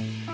Bye.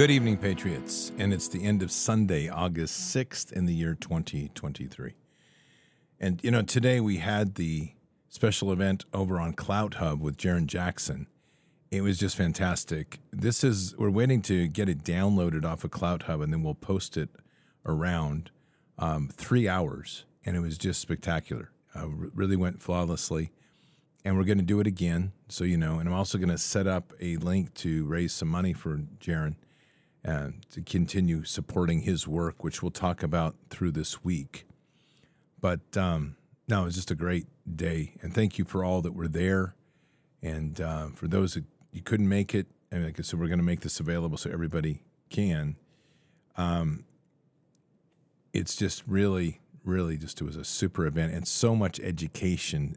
Good evening, Patriots. And it's the end of Sunday, August 6th in the year 2023. And, you know, today we had the special event over on Clout Hub with Jaron Jackson. It was just fantastic. This is, we're waiting to get it downloaded off of Clout Hub and then we'll post it around um, three hours. And it was just spectacular. Uh, really went flawlessly. And we're going to do it again, so you know. And I'm also going to set up a link to raise some money for Jaron and to continue supporting his work, which we'll talk about through this week. But um, no, it was just a great day, and thank you for all that were there, and uh, for those that you couldn't make it. And like I said, we're going to make this available so everybody can. Um, it's just really, really just it was a super event and so much education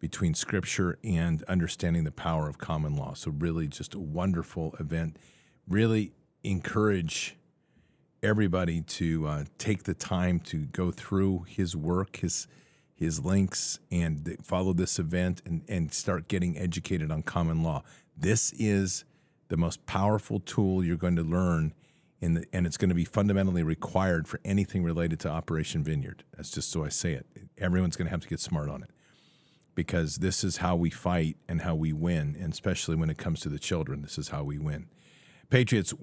between scripture and understanding the power of common law. So really, just a wonderful event. Really encourage everybody to uh, take the time to go through his work, his his links, and follow this event and, and start getting educated on common law. This is the most powerful tool you're going to learn the, and it's going to be fundamentally required for anything related to Operation Vineyard. That's just so I say it. Everyone's going to have to get smart on it because this is how we fight and how we win, and especially when it comes to the children, this is how we win. Patriots,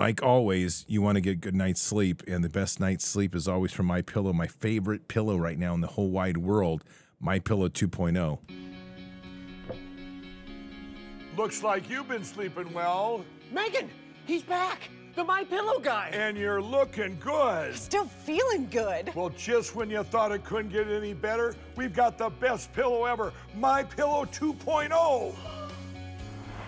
like always, you want to get a good night's sleep, and the best night's sleep is always from My Pillow, my favorite pillow right now in the whole wide world, My Pillow 2.0. Looks like you've been sleeping well. Megan, he's back. The My Pillow guy. And you're looking good. Still feeling good. Well, just when you thought it couldn't get any better, we've got the best pillow ever, My Pillow 2.0.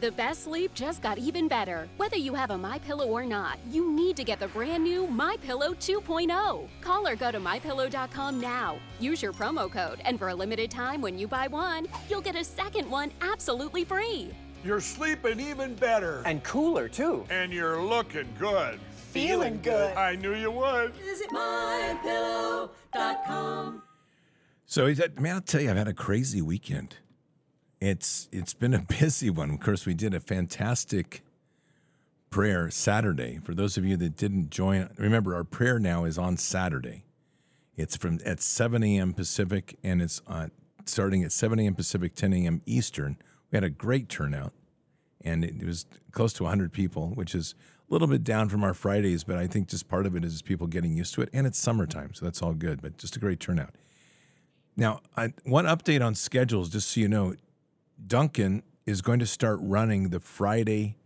The best sleep just got even better. Whether you have a My Pillow or not, you need to get the brand new My Pillow 2.0. Call or go to mypillow.com now. Use your promo code, and for a limited time, when you buy one, you'll get a second one absolutely free. You're sleeping even better. And cooler, too. And you're looking good. Feeling good. I knew you would. Visit mypillow.com. So, he's had- man, I'll tell you, I've had a crazy weekend. It's it's been a busy one. Of course, we did a fantastic prayer Saturday. For those of you that didn't join, remember our prayer now is on Saturday. It's from at 7 a.m. Pacific, and it's uh, starting at 7 a.m. Pacific, 10 a.m. Eastern. We had a great turnout, and it was close to 100 people, which is a little bit down from our Fridays, but I think just part of it is people getting used to it, and it's summertime, so that's all good. But just a great turnout. Now, I, one update on schedules, just so you know, Duncan is going to start running the Friday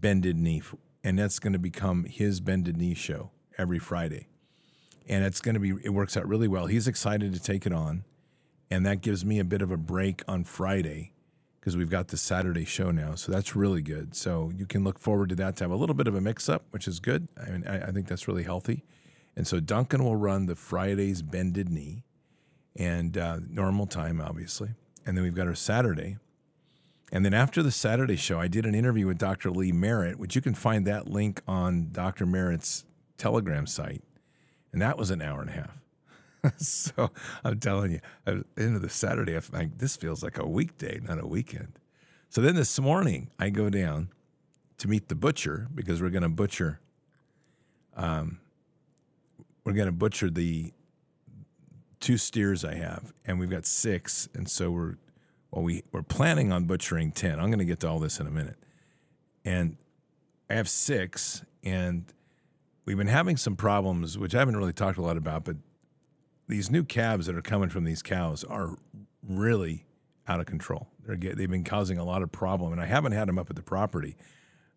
Bended Knee, and that's going to become his Bended Knee show every Friday. And it's going to be, it works out really well. He's excited to take it on, and that gives me a bit of a break on Friday because we've got the Saturday show now. So that's really good. So you can look forward to that to have a little bit of a mix up, which is good. I mean, I, I think that's really healthy. And so Duncan will run the Friday's Bended Knee and uh, normal time, obviously. And then we've got our Saturday. And then after the Saturday show, I did an interview with Dr. Lee Merritt, which you can find that link on Dr. Merritt's Telegram site. And that was an hour and a half. so I'm telling you, at the end of the Saturday, I'm like, this feels like a weekday, not a weekend. So then this morning, I go down to meet the butcher because we're going to butcher. Um, we're going to butcher the two steers I have, and we've got six, and so we're well, we we're planning on butchering ten. I'm going to get to all this in a minute, and I have six, and we've been having some problems, which I haven't really talked a lot about, but these new calves that are coming from these cows are really out of control. They're they've been causing a lot of problem, and I haven't had them up at the property.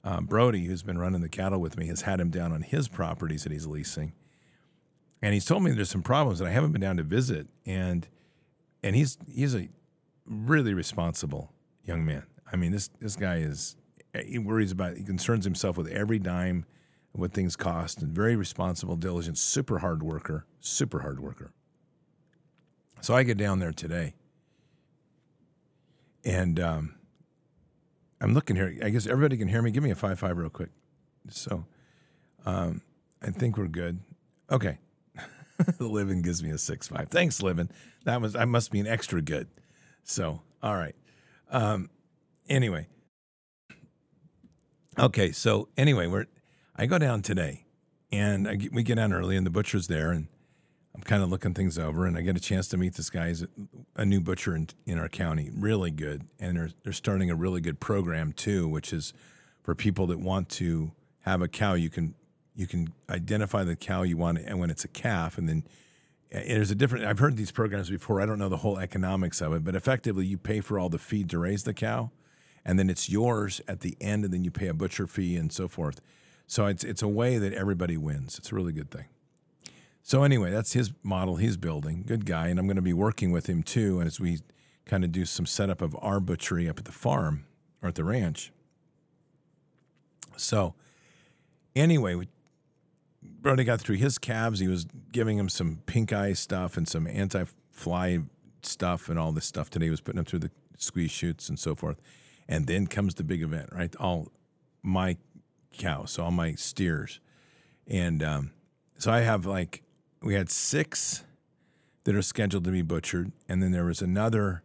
Um, Brody, who's been running the cattle with me, has had him down on his properties that he's leasing and he's told me there's some problems, and I haven't been down to visit. And and he's he's a really responsible young man. I mean, this this guy is he worries about he concerns himself with every dime, what things cost, and very responsible, diligent, super hard worker, super hard worker. So I get down there today, and um, I'm looking here. I guess everybody can hear me. Give me a five five real quick. So um, I think we're good. Okay. living gives me a six five. Thanks, living. That was I must be an extra good. So all right. Um, anyway. Okay, so anyway, we're I go down today, and I we get down early, and the butcher's there, and I'm kind of looking things over, and I get a chance to meet this guy. He's a, new butcher in, in our county, really good, and they're they're starting a really good program too, which is for people that want to have a cow. You can you can identify the cow you want, and when it's a calf, and then there's a different. I've heard these programs before. I don't know the whole economics of it, but effectively, you pay for all the feed to raise the cow, and then it's yours at the end, and then you pay a butcher fee and so forth. So it's it's a way that everybody wins. It's a really good thing. So anyway, that's his model he's building. Good guy, and I'm going to be working with him too as we kind of do some setup of our butchery up at the farm or at the ranch. So anyway, we Brody got through his calves. He was giving him some pink eye stuff and some anti-fly stuff and all this stuff today. He was putting him through the squeeze chutes and so forth. And then comes the big event, right? All my cows, so all my steers. And um, so I have like, we had six that are scheduled to be butchered. And then there was another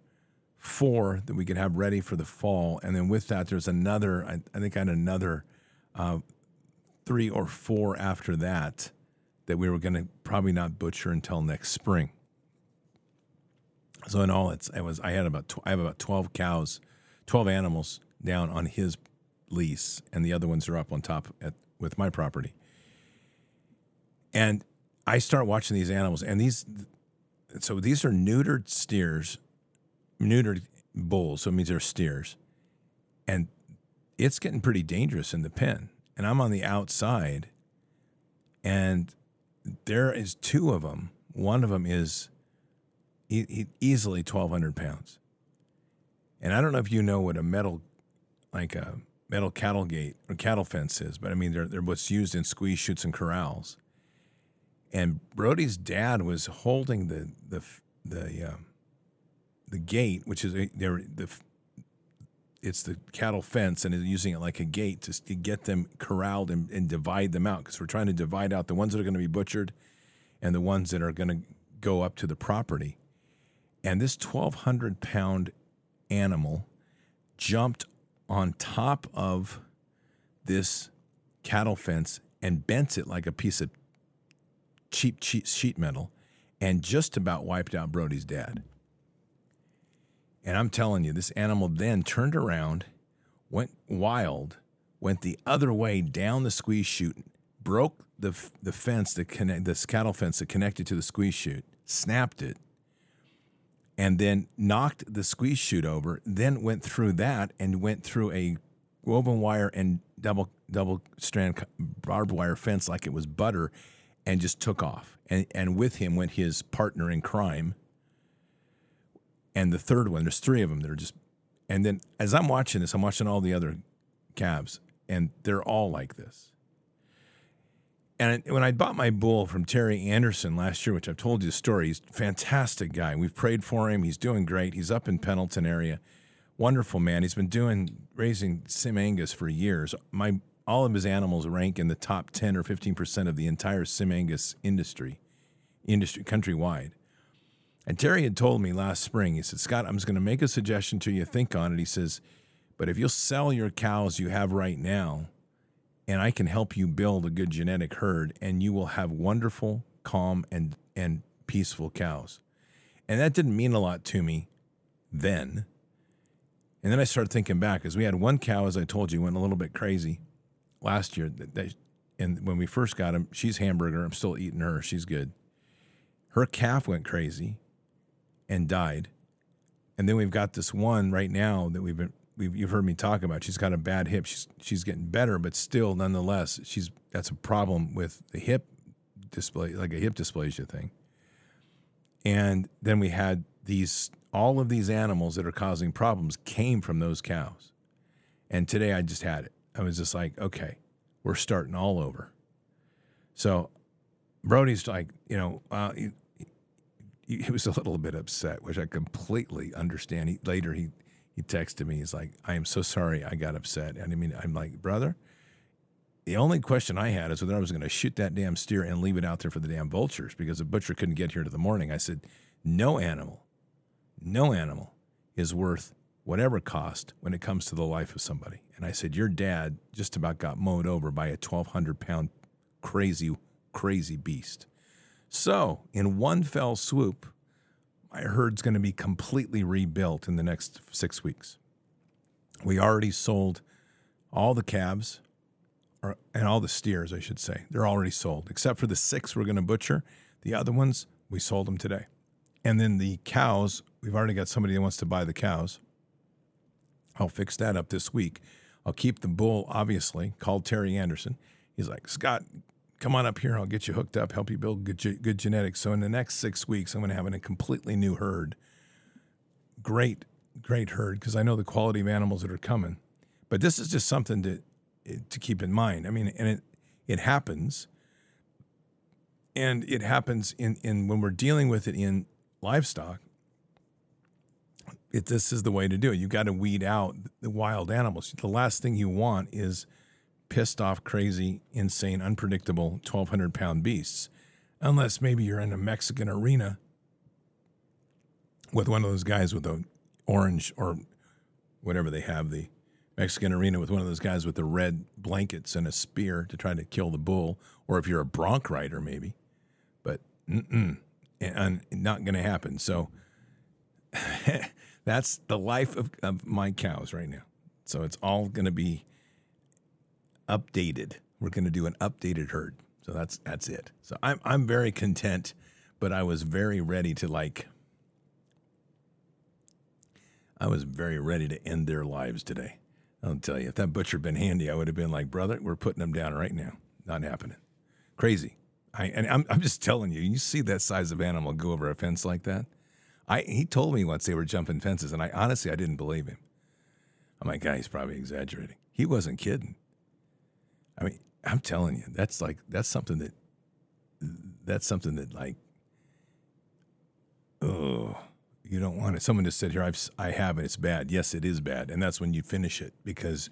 four that we could have ready for the fall. And then with that, there's another, I, I think I had another uh, three or four after that that we were going to probably not butcher until next spring. So in all, it's it was I had about tw- I have about twelve cows, twelve animals down on his lease, and the other ones are up on top at with my property. And I start watching these animals, and these so these are neutered steers, neutered bulls, so it means they're steers, and it's getting pretty dangerous in the pen and I'm on the outside, and there is two of them. One of them is e- easily 1,200 pounds, and I don't know if you know what a metal, like a metal cattle gate or cattle fence is, but I mean they're they're what's used in squeeze chutes and corrals. And Brody's dad was holding the the the um, the gate, which is a, the it's the cattle fence and using it like a gate to, to get them corralled and, and divide them out because we're trying to divide out the ones that are going to be butchered and the ones that are going to go up to the property. And this 1,200 pound animal jumped on top of this cattle fence and bent it like a piece of cheap, cheap sheet metal and just about wiped out Brody's dad. And I'm telling you, this animal then turned around, went wild, went the other way down the squeeze chute, broke the the fence that connect this cattle fence that connected to the squeeze chute, snapped it, and then knocked the squeeze chute over. Then went through that and went through a woven wire and double double strand barbed wire fence like it was butter, and just took off. And and with him went his partner in crime. And the third one, there's three of them that are just. And then as I'm watching this, I'm watching all the other calves, and they're all like this. And when I bought my bull from Terry Anderson last year, which I've told you the story, he's a fantastic guy. We've prayed for him. He's doing great. He's up in Pendleton area. Wonderful man. He's been doing raising Sim Angus for years. My all of his animals rank in the top 10 or 15% of the entire Sim Angus industry, industry countrywide. And Terry had told me last spring, he said, Scott, I'm just going to make a suggestion to you. Think on it. He says, but if you'll sell your cows you have right now, and I can help you build a good genetic herd, and you will have wonderful, calm, and and peaceful cows. And that didn't mean a lot to me then. And then I started thinking back because we had one cow, as I told you, went a little bit crazy last year. That, that, and when we first got him, she's hamburger. I'm still eating her. She's good. Her calf went crazy and died. And then we've got this one right now that we've been we've, you've heard me talk about. She's got a bad hip. She's she's getting better, but still, nonetheless, she's that's a problem with the hip display, like a hip dysplasia thing. And then we had these all of these animals that are causing problems came from those cows. And today I just had it. I was just like, okay, we're starting all over. So Brody's like, you know, uh, he, was a little bit upset, which I completely understand. He, later, he he texted me. He's like, I am so sorry I got upset. And I mean, I'm like, brother, the only question I had is whether I was going to shoot that damn steer and leave it out there for the damn vultures because the butcher couldn't get here to the morning. I said, no animal, no animal is worth whatever cost when it comes to the life of somebody. And I said, your dad just about got mowed over by a 1,200 pound crazy, crazy beast. So, in one fell swoop, my herd's going to be completely rebuilt in the next six weeks. We already sold all the calves, or, and all the steers, I should say. They're already sold, except for the six we're going to butcher. The other ones, we sold them today. And then the cows, we've already got somebody that wants to buy the cows. I'll fix that up this week. I'll keep the bull, obviously, called Terry Anderson. He's like, Scott, come on up here. I'll get you hooked up, help you build good, good genetics. So in the next six weeks, I'm going to have a completely new herd. Great, great herd because I know the quality of animals that are coming. But this is just something to eh, to keep in mind. I mean, and it it happens, and it happens in in when we're dealing with it in livestock. It, this is the way to do it. you've got to weed out the wild animals. The last thing you want is pissed off, crazy, insane, unpredictable 1,200 pound beasts. Unless maybe you're in a Mexican arena with one of those guys with the orange or whatever they have, the Mexican arena with one of those guys with the red blankets and a spear to try to kill the bull, or if you're a bronc rider, maybe. But and not going to happen. So that's the life of, of my cows right now. So it's all going to be updated. We're going to do an updated herd. So that's that's it. So I'm I'm very content, but I was very ready to like I was very ready to end their lives today. I'll tell you, if that butcher been handy, I would have been like, brother, we're putting them down right now. Not happening. Crazy. I and I'm I'm just telling you, you see that size of animal go over a fence like that. I he told me once they were jumping fences, and I honestly I didn't believe him. I'm like, guy, he's probably exaggerating. He wasn't kidding. I mean, I'm telling you, that's like that's something that that's something that like oh, you don't want it. Someone just said here, I've I have it. It's bad. Yes, it is bad, and that's when you finish it because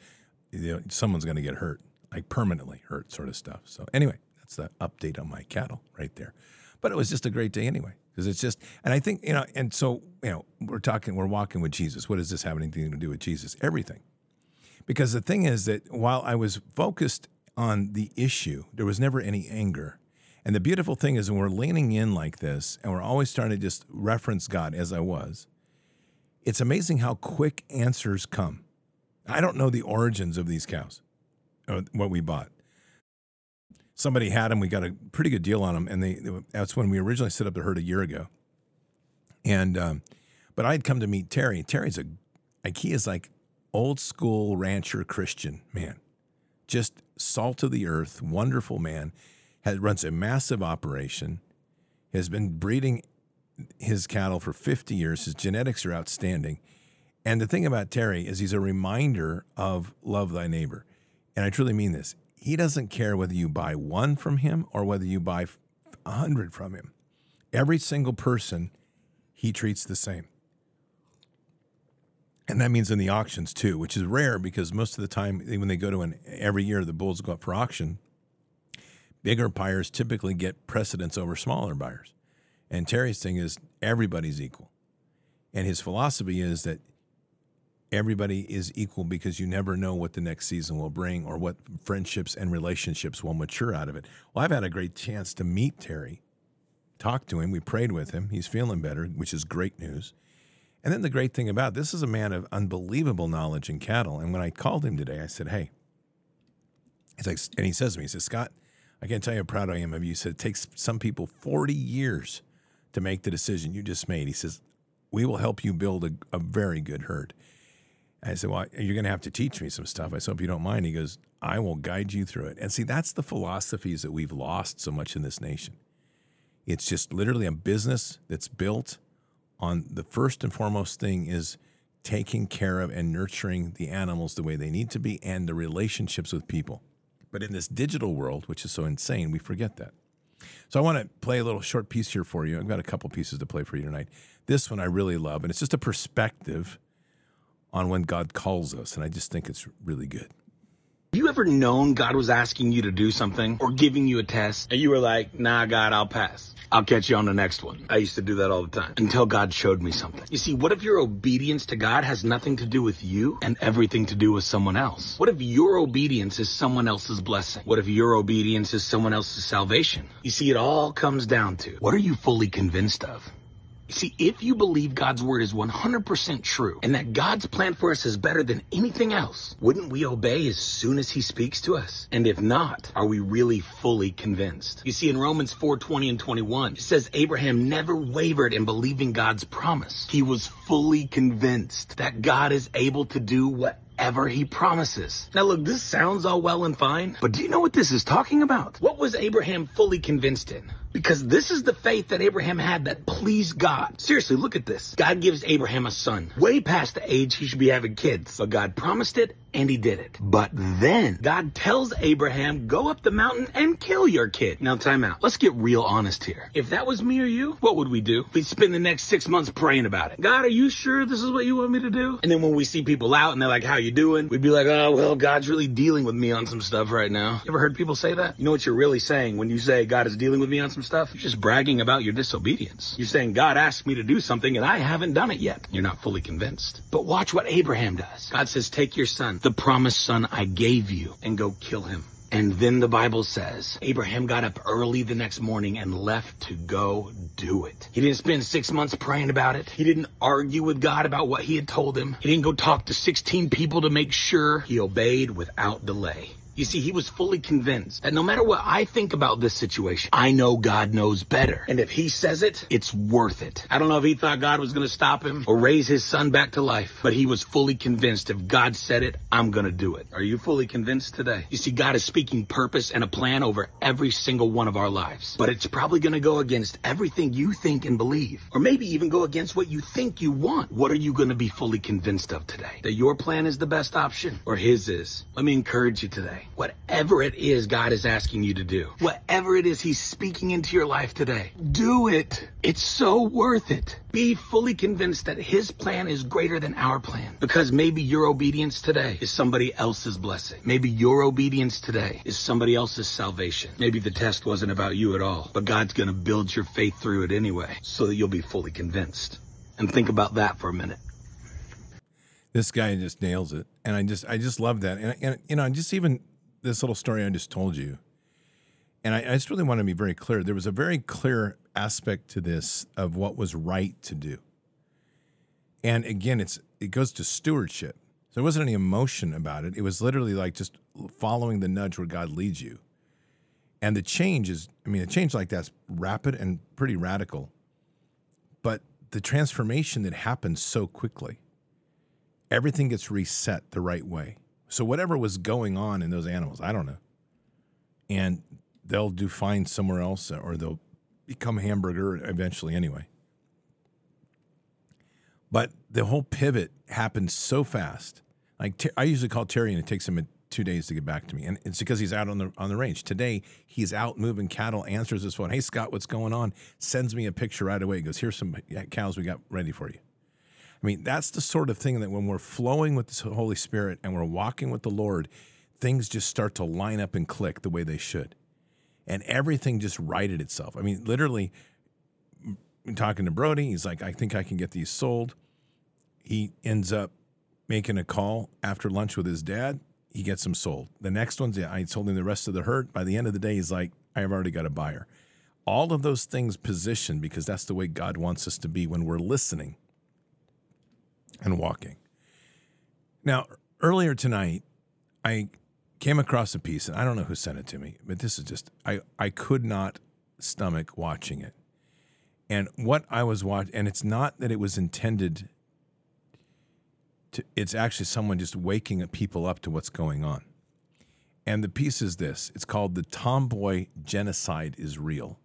you know, someone's going to get hurt, like permanently hurt, sort of stuff. So anyway, that's the update on my cattle right there. But it was just a great day anyway because it's just, and I think you know, and so you know, we're talking, we're walking with Jesus. What does this have anything to do with Jesus? Everything, because the thing is that while I was focused on the issue, there was never any anger. And the beautiful thing is when we're leaning in like this and we're always trying to just reference God as I was, it's amazing how quick answers come. I don't know the origins of these cows, or what we bought. Somebody had them. We got a pretty good deal on them, and they, that's when we originally set up the herd a year ago. And um, but I'd come to meet Terry. Terry's a like he is like old school rancher Christian man, just salt of the earth, wonderful man has, runs a massive operation, has been breeding his cattle for 50 years. His genetics are outstanding. And the thing about Terry is he's a reminder of love thy neighbor. And I truly mean this. He doesn't care whether you buy one from him or whether you buy a hundred from him. Every single person he treats the same. And that means in the auctions too, which is rare because most of the time when they go to an every year the bulls go up for auction, bigger buyers typically get precedence over smaller buyers. And Terry's thing is everybody's equal. And his philosophy is that everybody is equal because you never know what the next season will bring or what friendships and relationships will mature out of it. Well, I've had a great chance to meet Terry, talk to him. We prayed with him. He's feeling better, which is great news. And then the great thing about this is a man of unbelievable knowledge in cattle. And when I called him today, I said, "Hey," he's like, and he says to me, he says, "Scott, I can't tell you how proud I am of you." He said, "It takes some people 40 years to make the decision you just made." He says, "We will help you build a, a very good herd." I said, Well, you're going to have to teach me some stuff. I said, Hope you don't mind. He goes, I will guide you through it. And see, that's the philosophies that we've lost so much in this nation. It's just literally a business that's built on the first and foremost thing is taking care of and nurturing the animals the way they need to be and the relationships with people. But in this digital world, which is so insane, we forget that. So I want to play a little short piece here for you. I've got a couple pieces to play for you tonight. This one I really love, and it's just a perspective on when God calls us. And I just think it's really good. Have you ever known God was asking you to do something or giving you a test and you were like, nah, God, I'll pass. I'll catch you on the next one. I used to do that all the time until God showed me something. You see, what if your obedience to God has nothing to do with you and everything to do with someone else? What if your obedience is someone else's blessing? What if your obedience is someone else's salvation? You see, it all comes down to what are you fully convinced of? See, if you believe God's word is 100% true and that God's plan for us is better than anything else, wouldn't we obey as soon as he speaks to us? And if not, are we really fully convinced? You see, in Romans 4, 20 and 21, it says Abraham never wavered in believing God's promise. He was fully convinced that God is able to do whatever he promises. Now look, this sounds all well and fine, but do you know what this is talking about? What was Abraham fully convinced in? Because this is the faith that Abraham had that pleased God. Seriously, look at this. God gives Abraham a son, way past the age he should be having kids. But God promised it and he did it. But then God tells Abraham, go up the mountain and kill your kid. Now time out. Let's get real honest here. If that was me or you, what would we do? We'd spend the next six months praying about it. God, are you sure this is what you want me to do? And then when we see people out and they're like, how you doing? We'd be like, oh, well, God's really dealing with me on some stuff right now. You ever heard people say that? You know what you're really saying when you say God is dealing with me on some stuff? You're just bragging about your disobedience. You're saying God asked me to do something and I haven't done it yet. You're not fully convinced. But watch what Abraham does. God says, take your son, the promised son I gave you, and go kill him. And then the Bible says Abraham got up early the next morning and left to go do it. He didn't spend six months praying about it. He didn't argue with God about what he had told him. He didn't go talk to 16 people to make sure he obeyed without delay. You see, he was fully convinced that no matter what I think about this situation, I know God knows better. And if he says it, it's worth it. I don't know if he thought God was going to stop him or raise his son back to life, but he was fully convinced if God said it, I'm going to do it. Are you fully convinced today? You see, God is speaking purpose and a plan over every single one of our lives, but it's probably going to go against everything you think and believe, or maybe even go against what you think you want. What are you going to be fully convinced of today? That your plan is the best option or his is? Let me encourage you today. Whatever it is God is asking you to do, whatever it is He's speaking into your life today, do it. It's so worth it. Be fully convinced that His plan is greater than our plan. Because maybe your obedience today is somebody else's blessing. Maybe your obedience today is somebody else's salvation. Maybe the test wasn't about you at all, but God's going to build your faith through it anyway so that you'll be fully convinced. And think about that for a minute this guy just nails it and i just i just love that and, and you know just even this little story i just told you. And I, I, just really want to be very clear. There was a very clear aspect to this of what was right to do. And again it's it goes to stewardship. So there wasn't any emotion about it. It was literally like just following the nudge where god leads you. And the change is i mean a change like that's rapid and pretty radical but the transformation that happens so quickly everything gets reset the right way. So whatever was going on in those animals, I don't know. And they'll do fine somewhere else or they'll become hamburger eventually anyway. But the whole pivot happened so fast. Like I usually call Terry and it takes him two days to get back to me, and it's because he's out on the on the range. Today he's out moving cattle. Answers his phone. Hey Scott, what's going on? Sends me a picture right away. He goes, here's some cows we got ready for you. I mean, that's the sort of thing that when we're flowing with the Holy Spirit and we're walking with the Lord, things just start to line up and click the way they should. And everything just righted itself. I mean, literally, talking to Brody, he's like, I think I can get these sold. He ends up making a call after lunch with his dad. He gets them sold. The next one's, yeah, I told him the rest of the herd. By the end of the day, he's like, I have already got a buyer. All of those things positioned because that's the way God wants us to be when we're listening and walking. Now, earlier tonight, I came across a piece, and I don't know who sent it to me, but this is just, I, I could not stomach watching it. And what I was watching, and it's not that it was intended to, it's actually someone just waking people up to what's going on. And the piece is this it's called The Tomboy Genocide is Real.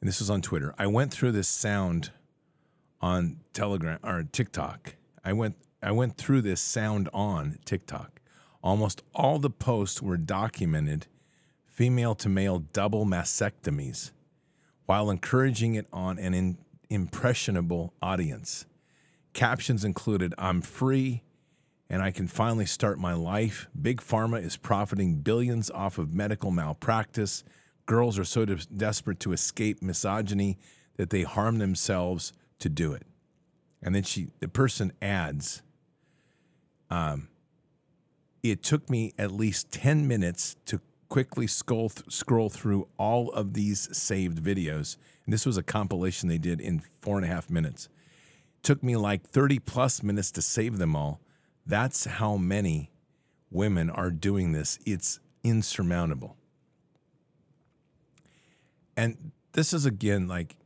And this was on Twitter. I went through this sound on Telegram or TikTok I went I went through this sound on TikTok. Almost all the posts were documented female to male double mastectomies while encouraging it on an in, impressionable audience. Captions included I'm free and I can finally start my life. Big Pharma is profiting billions off of medical malpractice. Girls are so de- desperate to escape misogyny that they harm themselves to do it. And then she the person adds um, it took me at least 10 minutes to quickly scroll, th- scroll through all of these saved videos. And this was a compilation they did in four and a half minutes. It took me like 30 plus minutes to save them all. That's how many women are doing this. It's insurmountable. And this is again like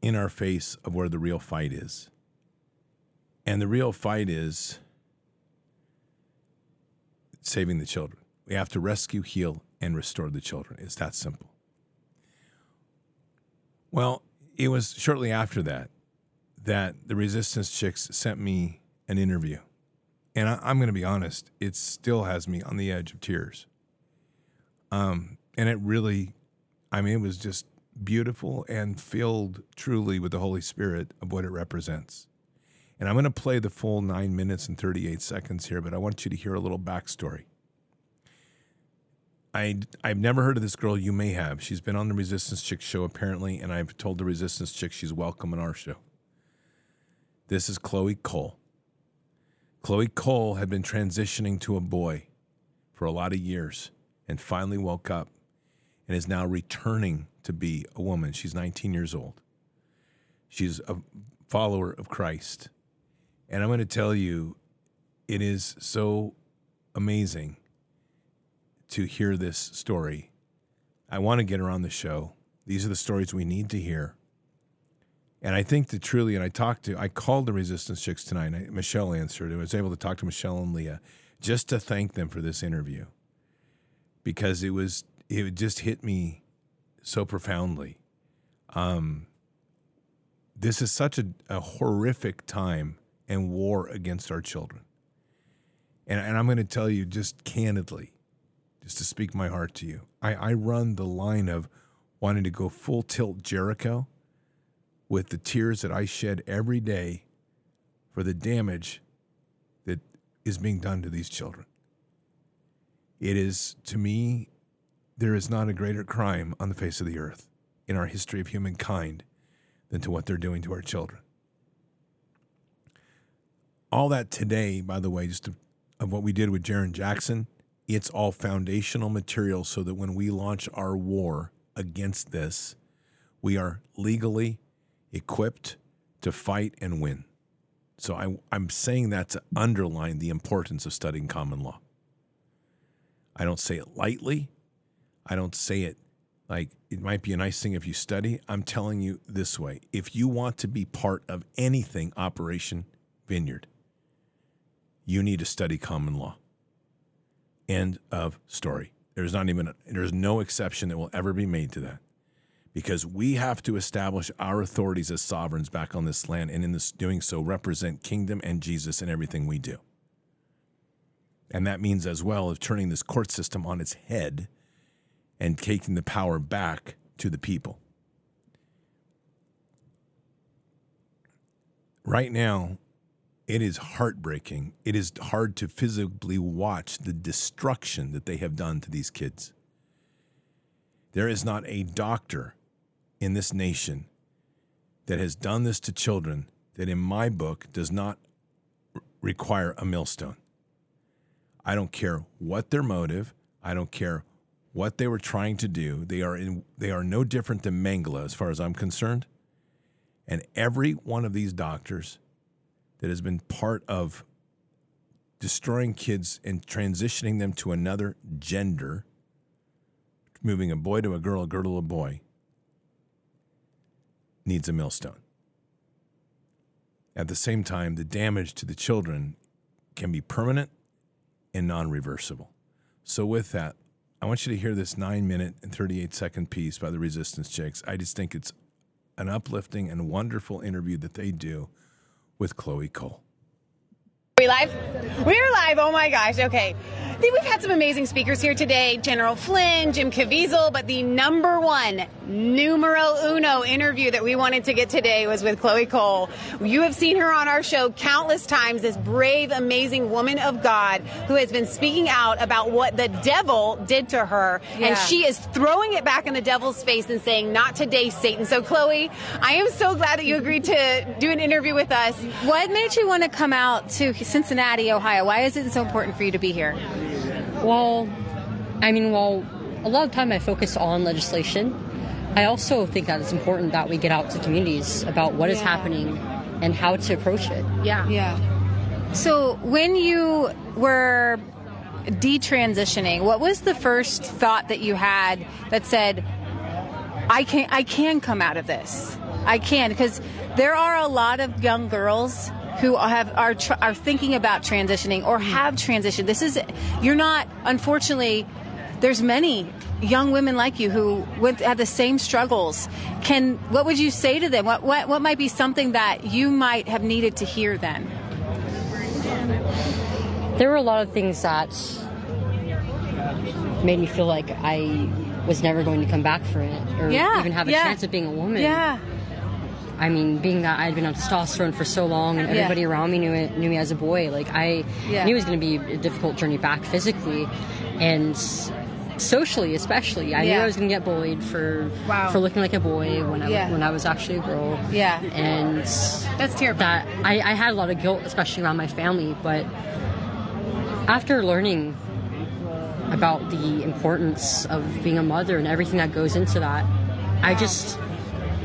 in our face of where the real fight is and the real fight is saving the children. We have to rescue, heal, and restore the children. It's that simple. Well, it was shortly after that that the resistance chicks sent me an interview. And I, am going to be honest, it still has me on the edge of tears. Um, and it really, I mean, it was just beautiful and filled truly with the Holy Spirit of what it represents. And I'm going to play the full nine minutes and 38 seconds here, but I want you to hear a little backstory. I, I've never heard of this girl. You may have. She's been on the Resistance Chick show, apparently, and I've told the Resistance Chick she's welcome on our show. This is Chloe Cole. Chloe Cole had been transitioning to a boy for a lot of years and finally woke up and is now returning to be a woman. She's 19 years old. She's a follower of Christ. And I'm going to tell you, it is so amazing to hear this story. I want to get her on the show. These are the stories we need to hear. And I think that truly, and I talked to, I called the Resistance Chicks tonight. I, Michelle answered. I was able to talk to Michelle and Leah just to thank them for this interview because it was, it just hit me so profoundly. Um, this is such a, a horrific time and war against our children. And, and I'm going to tell you just candidly, just to speak my heart to you. I, I run the line of wanting to go full tilt Jericho with the tears that I shed every day for the damage that is being done to these children. It is, to me, there is not a greater crime on the face of the earth in our history of humankind than to what they're doing to our children. All that today, by the way, just to, of what we did with Jaren Jackson, it's all foundational material so that when we launch our war against this, we are legally equipped to fight and win. So I, I'm saying that to underline the importance of studying common law. I don't say it lightly. I don't say it like it might be a nice thing if you study. I'm telling you this way if you want to be part of anything Operation Vineyard, you need to study common law. End of story. There's not even, there's no exception that will ever be made to that because we have to establish our authorities as sovereigns back on this land and in this doing so represent kingdom and Jesus in everything we do. And that means as well of turning this court system on its head and taking the power back to the people. Right now, it is heartbreaking. It is hard to physically watch the destruction that they have done to these kids. There is not a doctor in this nation that has done this to children that, in my book, does not require a millstone. I don't care what their motive. I don't care what they were trying to do. They are in, they are no different than Mengele as far as I'm concerned. And every one of these doctors that has been part of destroying kids and transitioning them to another gender, moving a boy to a girl, a girl to a boy, needs a millstone. At the same time, the damage to the children can be permanent and non reversible. So, with that, I want you to hear this nine minute and 38 second piece by the Resistance Chicks. I just think it's an uplifting and wonderful interview that they do with Chloe Cole. Are we live? We're live. Oh my gosh. Okay. I think we've had some amazing speakers here today. General Flynn, Jim Caviezel, but the number one, numero uno interview that we wanted to get today was with Chloe Cole. You have seen her on our show countless times, this brave, amazing woman of God who has been speaking out about what the devil did to her. Yeah. And she is throwing it back in the devil's face and saying, Not today, Satan. So, Chloe, I am so glad that you agreed to do an interview with us. What made you want to come out to Cincinnati, Ohio? Why is it so important for you to be here? Well, I mean, well, a lot of time I focus on legislation. I also think that it's important that we get out to communities about what is Yeah. happening and how to approach it. Yeah. Yeah. So when you were detransitioning, what was the first thought that you had that said, "I can I can come out of this. I can," because there are a lot of young girls who have are tr- are thinking about transitioning or have transitioned. This is you're not unfortunately. There's many young women like you who went have the same struggles. Can what would you say to them? What what what might be something that you might have needed to hear then? There were a lot of things that made me feel like I was never going to come back for it or Yeah, even have a yeah. chance of being a woman. Yeah. I mean, being that I'd been on testosterone for so long and Yeah. everybody around me knew it, knew me as a boy, like I Yeah. knew it was going to be a difficult journey back physically and socially, especially. I knew I was going to get bullied for Wow. for looking like a boy when I Yeah. when I was actually a girl. Yeah. and That's terrifying. that I, I had a lot of guilt, especially around my family. But after learning about the importance of being a mother and everything that goes into that, I just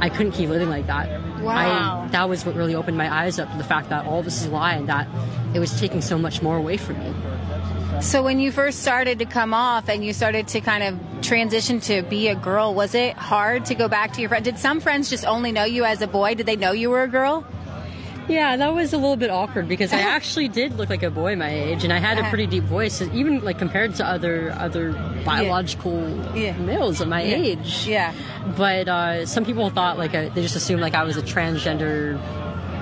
I couldn't keep living like that. Wow. I, that was what really opened my eyes up to the fact that all this is a lie and that it was taking so much more away from me. So when you first started to come off and you started to kind of transition to be a girl, was it hard to go back to your friend? Did some friends just only know you as a boy? Did they know you were a girl? Yeah, that was a little bit awkward because I actually did look like a boy my age, and I had a pretty deep voice, even like compared to other other biological Yeah. males of my age. Yeah. But uh, some people thought like I, they just assumed like I was a transgender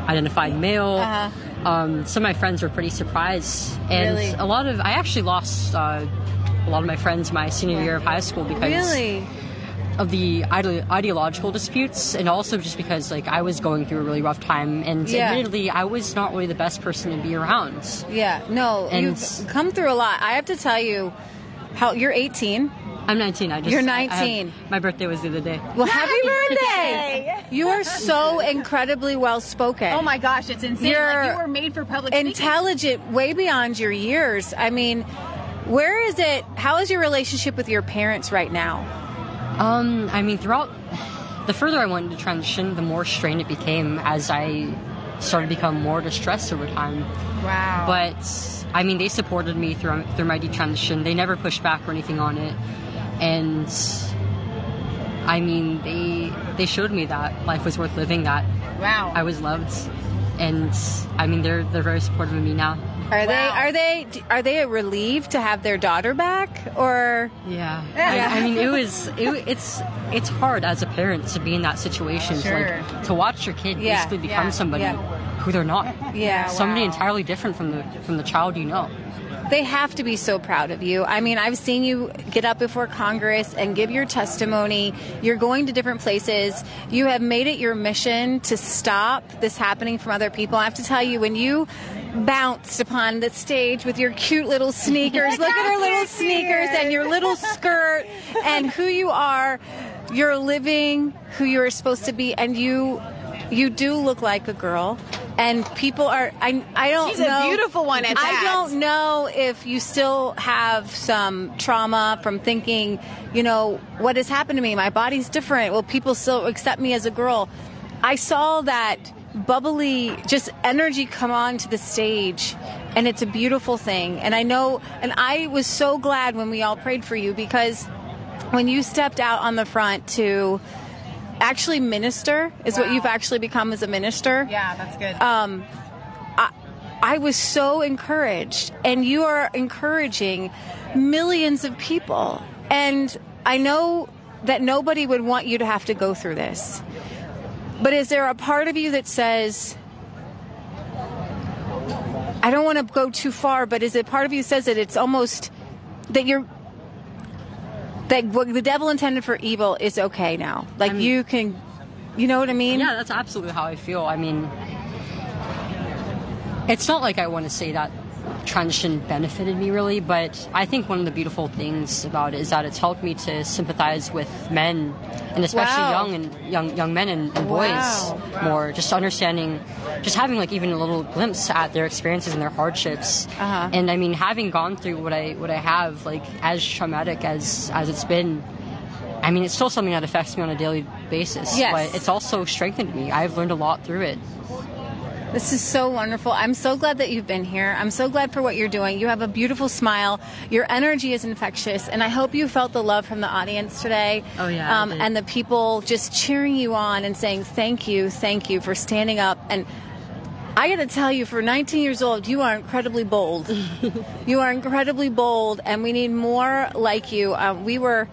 identified male. Uh-huh. Um, some of my friends were pretty surprised, and Really? a lot of I actually lost uh, a lot of my friends my senior year of high school because Really? Of the ide- ideological disputes, and also just because like I was going through a really rough time, and Yeah. admittedly, I was not really the best person to be around. Yeah. No, And- you've come through a lot. I have to tell you, how you're 18. I'm 19. I just You're I- I had- 19. my birthday was the other day. Well, happy birthday! You are so incredibly well spoken. Oh my gosh, it's insane. You're like you were made for public speaking. intelligent, way beyond your years. I mean, where is it? How is your relationship with your parents right now? Um, I mean, throughout the further I went into transition, the more strained it became as I started to become more distressed over time. Wow. But I mean, they supported me through through my detransition. They never pushed back or anything on it, and I mean, they they showed me that life was worth living. That wow. I was loved, and I mean, they're they're very supportive of me now. Are they are they are they relieved to have their daughter back or Yeah, I, I mean, it was it, it's it's hard as a parent to be in that situation. to, Sure. like to watch your kid Yeah, basically become yeah, somebody yeah. who they're not. Yeah, somebody wow. entirely different from the from the child you know. They have to be so proud of you. I mean, I've seen you get up before Congress and give your testimony. You're going to different places. You have made it your mission to stop this happening from other people. I have to tell you, when you bounced upon the stage with your cute little sneakers, look at her little sneakers and your little skirt and who you are. You're living who you're supposed to be, and you you do look like a girl. And people are I I don't She's a know beautiful one at I that. don't know if you still have some trauma from thinking, you know, what has happened to me? My body's different. Will people still accept me as a girl? I saw that bubbly just energy come onto the stage and it's a beautiful thing. And I know and I was so glad when we all prayed for you because when you stepped out on the front to actually minister is what you've actually become as a minister yeah, that's good. um, I, I was so encouraged, and you are encouraging millions of people. And I know that nobody would want you to have to go through this. But is there a part of you that says, I don't want to go too far, but is it part of you says that it's almost that you're that what the devil intended for evil is okay now? Like I mean- you can, you know what I mean? Yeah, that's absolutely how I feel. I mean, it's not like I want to say that transition benefited me really, but I think one of the beautiful things about it is that it's helped me to sympathize with men, and especially Wow. young and young young men and, and boys Wow. more. Just understanding, just having like even a little glimpse at their experiences and their hardships. Uh-huh. And I mean, having gone through what I what I have, like as traumatic as as it's been. I mean, it's still something that affects me on a daily basis, Yes. but it's also strengthened me. I've learned a lot through it. This is so wonderful. I'm so glad that you've been here. I'm so glad for what you're doing. You have a beautiful smile. Your energy is infectious, and I hope you felt the love from the audience today. Oh, yeah, um, and the people just cheering you on and saying thank you, thank you for standing up. And I got to tell you, for 19 years old, you are incredibly bold. you are incredibly bold, and we need more like you. Um, we were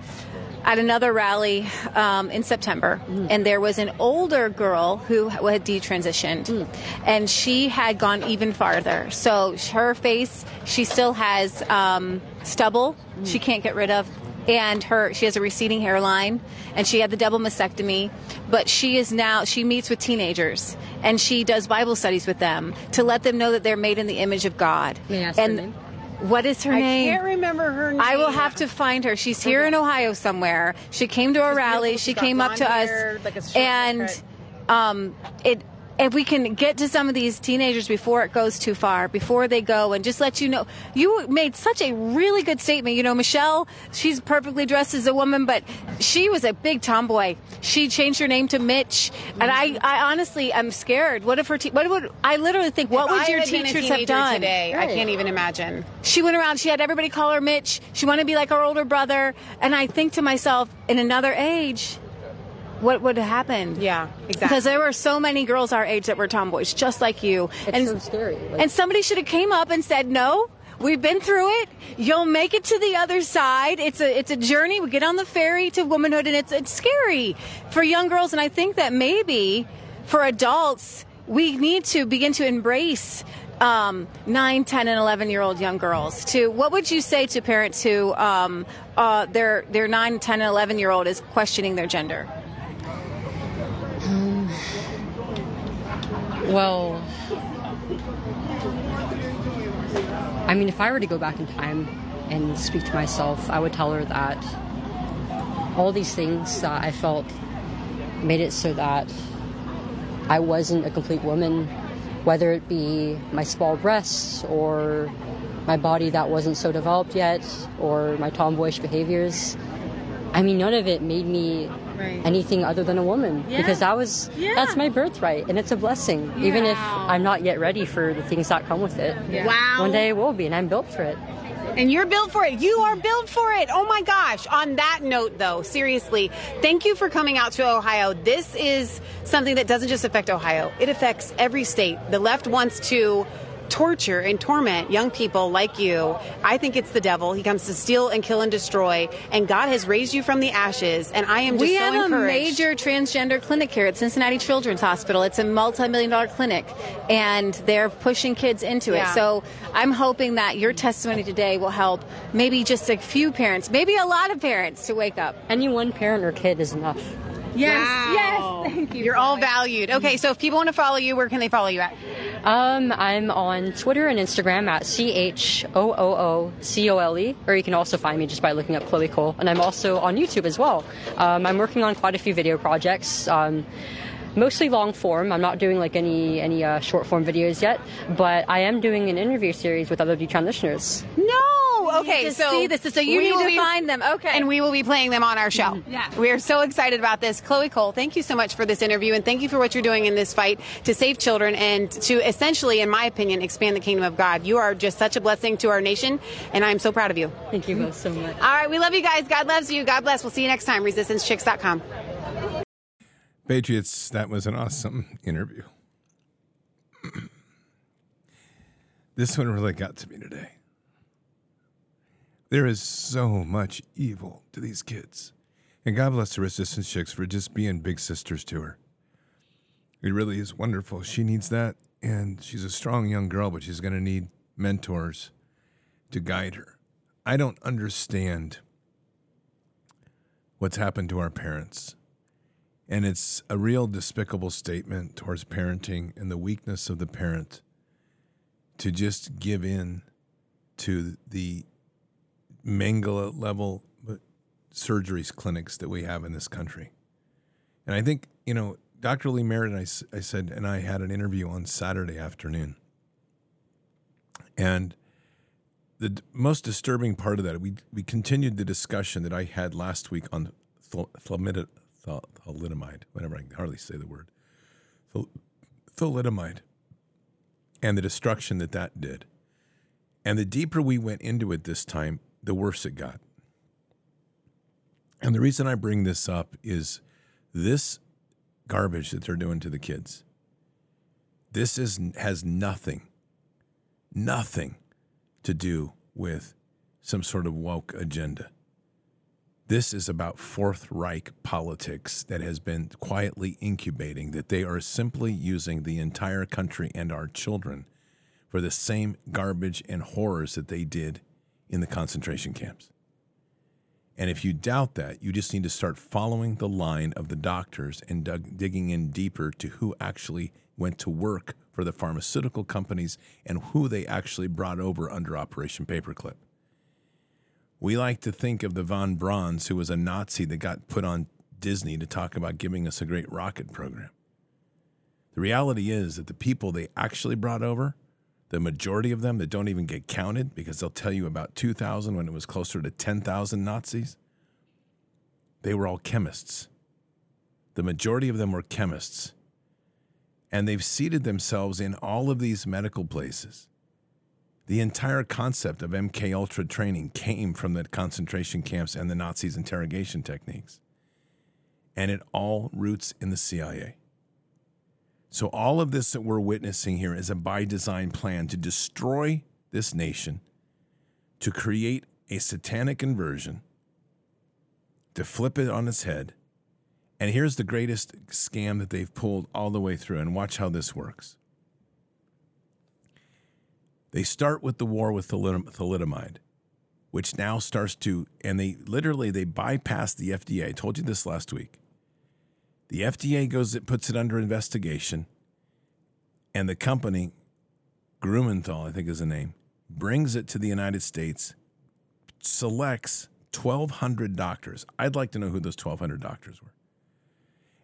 at another rally um, in September, and there was an older girl who had detransitioned, and she had gone even farther. So her face, she still has um, stubble. She can't get rid of. And her, she has a receding hairline, and she had the double mastectomy. But she is now, she meets with teenagers, and she does Bible studies with them to let them know that they're made in the image of God. May I ask her and? What is her I name? I can't remember her name. I will have to find her. She's here in Ohio somewhere. She came to a rally. She came up to blonde us, like and um, it. If we can get to some of these teenagers before it goes too far, before they go, and just let you know, you made such a really good statement. You know, Michelle, she's perfectly dressed as a woman, but she was a big tomboy. She changed her name to Mitch, and I, I honestly, I'm scared. What if her? Te- what would I literally think? What If would I your had been a teachers have done today? I can't even imagine. she went around she had everybody call her mitch she wanted to be like her older brother and i think to myself in another age what would have happened Yeah, exactly. because there were so many girls our age that were tomboys just like you It's and so scary. Like- and somebody should have came up and said no We've been through it. You'll make it to the other side. It's a it's a journey. We get on the ferry to womanhood, and it's it's scary for young girls. And I think that maybe for adults, we need to begin to embrace um, 9, 10, and 11 year old young girls to what would you say to parents who um, uh, their, their 9, 10, and 11 year old is questioning their gender? Well, I mean, if I were to go back in time and speak to myself, I would tell her that all these things that I felt made it so that I wasn't a complete woman, whether it be my small breasts or my body that wasn't so developed yet or my tomboyish behaviors. I mean, none of it made me Right. anything other than a woman Yeah. because that was Yeah. that's my birthright and it's a blessing even if i'm not yet ready for the things that come with it Wow. one day it will be and i'm built for it And you're built for it. You are built for it. Oh my gosh. On that note, though, seriously, thank you for coming out to Ohio. This is something that doesn't just affect Ohio, it affects every state. The left wants to torture and torment young people like you. I think it's the devil. He comes to steal and kill and destroy. And God has raised you from the ashes. And I am just we so have a major transgender clinic here at Cincinnati Children's Hospital. It's a multi-million dollar clinic, and they're pushing kids into Yeah. it. So I'm hoping that your testimony today will help maybe just a few parents, maybe a lot of parents, to wake up. any one parent or kid is enough Yes, Wow. yes, thank you. You're all valued. Okay, so if people want to follow you, where can they follow you at? um, i'm on twitter and instagram at c-h-o-o-o-c-o-l-e or you can also find me just by looking up chloe cole and i'm also on youtube as well um, i'm working on quite a few video projects um, mostly long form. I'm not doing like any any uh, short form videos yet, but I am doing an interview series with other detransitioners. No. Okay, so see this, so you need to be- find them. Okay. And we will be playing them on our show. Yeah. We are so excited about this. Chloe Cole, thank you so much for this interview and thank you for what you're doing in this fight to save children and to essentially, in my opinion, expand the kingdom of God. You are just such a blessing to our nation, and I'm so proud of you. Thank you both so much. All right, we love you guys. God loves you. God bless. We'll see you next time. ResistanceChicks.com. Patriots, that was an awesome interview. this one really got to me today. There is so much evil to these kids. And God bless the Resistance Chicks for just being big sisters to her. It really is wonderful. She needs that. And she's a strong young girl, but she's going to need mentors to guide her. I don't understand what's happened to our parents. And it's a real despicable statement towards parenting and the weakness of the parent to just give in to the Mengele level surgeries clinics that we have in this country. And I think, you know, Dr. Lee Merritt, and I said, and I had an interview on Saturday afternoon. And the most disturbing part of that, we, we continued the discussion that I had last week on thal- thalidomide, thal- thalidomide, whatever, I can hardly say the word, Thal- thalidomide, and the destruction that that did. And the deeper we went into it this time, the worse it got. And the reason I bring this up is this garbage that they're doing to the kids. This is has nothing, nothing to do with some sort of woke agenda. This is about Fourth Reich politics that has been quietly incubating, that they are simply using the entire country and our children for the same garbage and horrors that they did in the concentration camps. And if you doubt that, you just need to start following the line of the doctors and dug, digging in deeper to who actually went to work for the pharmaceutical companies and who they actually brought over under Operation Paperclip. We like to think of the von Brauns, who was a Nazi that got put on Disney to talk about giving us a great rocket program. The reality is that the people they actually brought over, the majority of them that don't even get counted because they'll tell you about 2,000 when it was closer to 10,000 Nazis, they were all chemists. The majority of them were chemists. And they've seated themselves in all of these medical places. The entire concept of MK Ultra training came from the concentration camps and the Nazis' interrogation techniques. And it all roots in the CIA. So, all of this that we're witnessing here is a by design plan to destroy this nation, to create a satanic inversion, to flip it on its head. And here's the greatest scam that they've pulled all the way through. And watch how this works. They start with the war with thalidomide, which now starts to, and they literally they bypass the FDA. I told you this last week. The FDA goes, it puts it under investigation, and the company, Grumenthal, I think is the name, brings it to the United States, selects 1,200 doctors. I'd like to know who those 1,200 doctors were.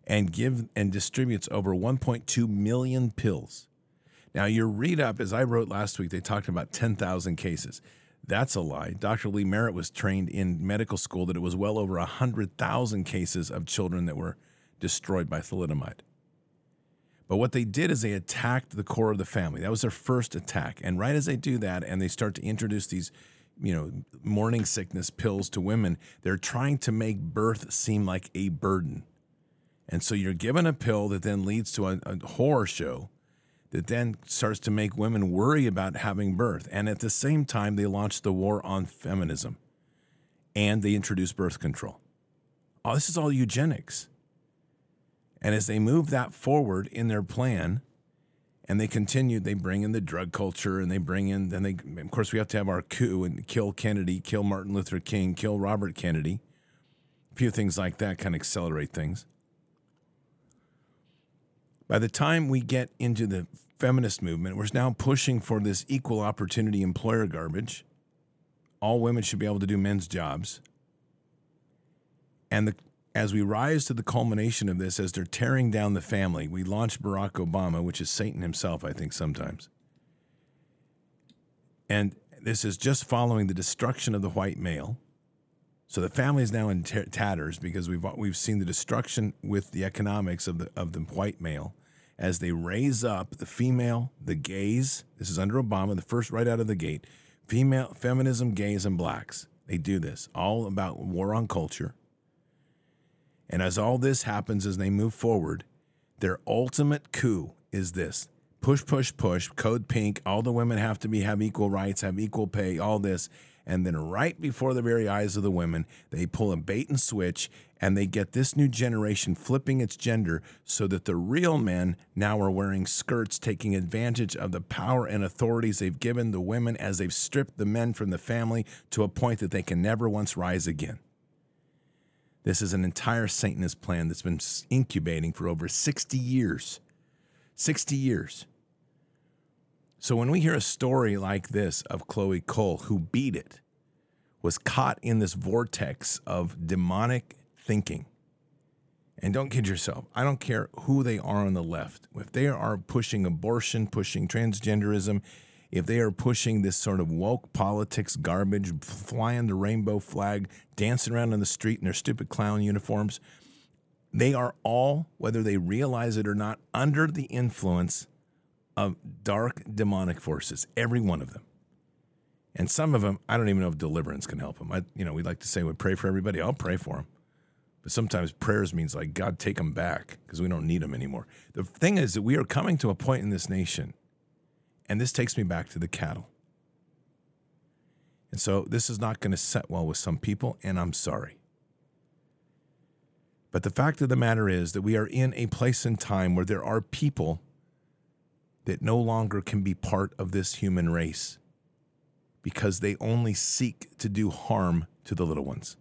And give and distributes over 1.2 million pills. Now, your read up, as I wrote last week, they talked about 10,000 cases. That's a lie. Dr. Lee Merritt was trained in medical school that it was well over 100,000 cases of children that were destroyed by thalidomide. But what they did is they attacked the core of the family. That was their first attack. And right as they do that and they start to introduce these, you know, morning sickness pills to women, they're trying to make birth seem like a burden. And so you're given a pill that then leads to a, a horror show that then starts to make women worry about having birth. And at the same time, they launch the war on feminism and they introduce birth control. Oh, this is all eugenics. And as they move that forward in their plan, and they continue, they bring in the drug culture and they bring in, then they, of course, we have to have our coup and kill Kennedy, kill Martin Luther King, kill Robert Kennedy. A few things like that kind of accelerate things. By the time we get into the feminist movement, we're now pushing for this equal opportunity employer garbage. All women should be able to do men's jobs. And the, as we rise to the culmination of this, as they're tearing down the family, we launch Barack Obama, which is Satan himself, I think, sometimes. And this is just following the destruction of the white male. So the family is now in t- tatters because we've we've seen the destruction with the economics of the of the white male as they raise up the female, the gays. This is under Obama, the first right out of the gate. Female feminism, gays, and blacks. They do this all about war on culture. And as all this happens as they move forward, their ultimate coup is this push, push, push, code pink. All the women have to be have equal rights, have equal pay, all this. And then right before the very eyes of the women, they pull a bait and switch and they get this new generation flipping its gender so that the real men now are wearing skirts, taking advantage of the power and authorities they've given the women as they've stripped the men from the family to a point that they can never once rise again. This is an entire Satanist plan that's been incubating for over 60 years. 60 years. So when we hear a story like this of Chloe Cole, who beat it, was caught in this vortex of demonic thinking. And don't kid yourself. I don't care who they are on the left. If they are pushing abortion, pushing transgenderism, if they are pushing this sort of woke politics garbage, flying the rainbow flag, dancing around on the street in their stupid clown uniforms, they are all, whether they realize it or not, under the influence of dark demonic forces, every one of them. And some of them, I don't even know if deliverance can help them. I, you know, we like to say we pray for everybody. I'll pray for them. But sometimes prayers means like, God, take them back because we don't need them anymore. The thing is that we are coming to a point in this nation, and this takes me back to the cattle. And so this is not going to set well with some people, and I'm sorry. But the fact of the matter is that we are in a place and time where there are people that no longer can be part of this human race because they only seek to do harm to the little ones.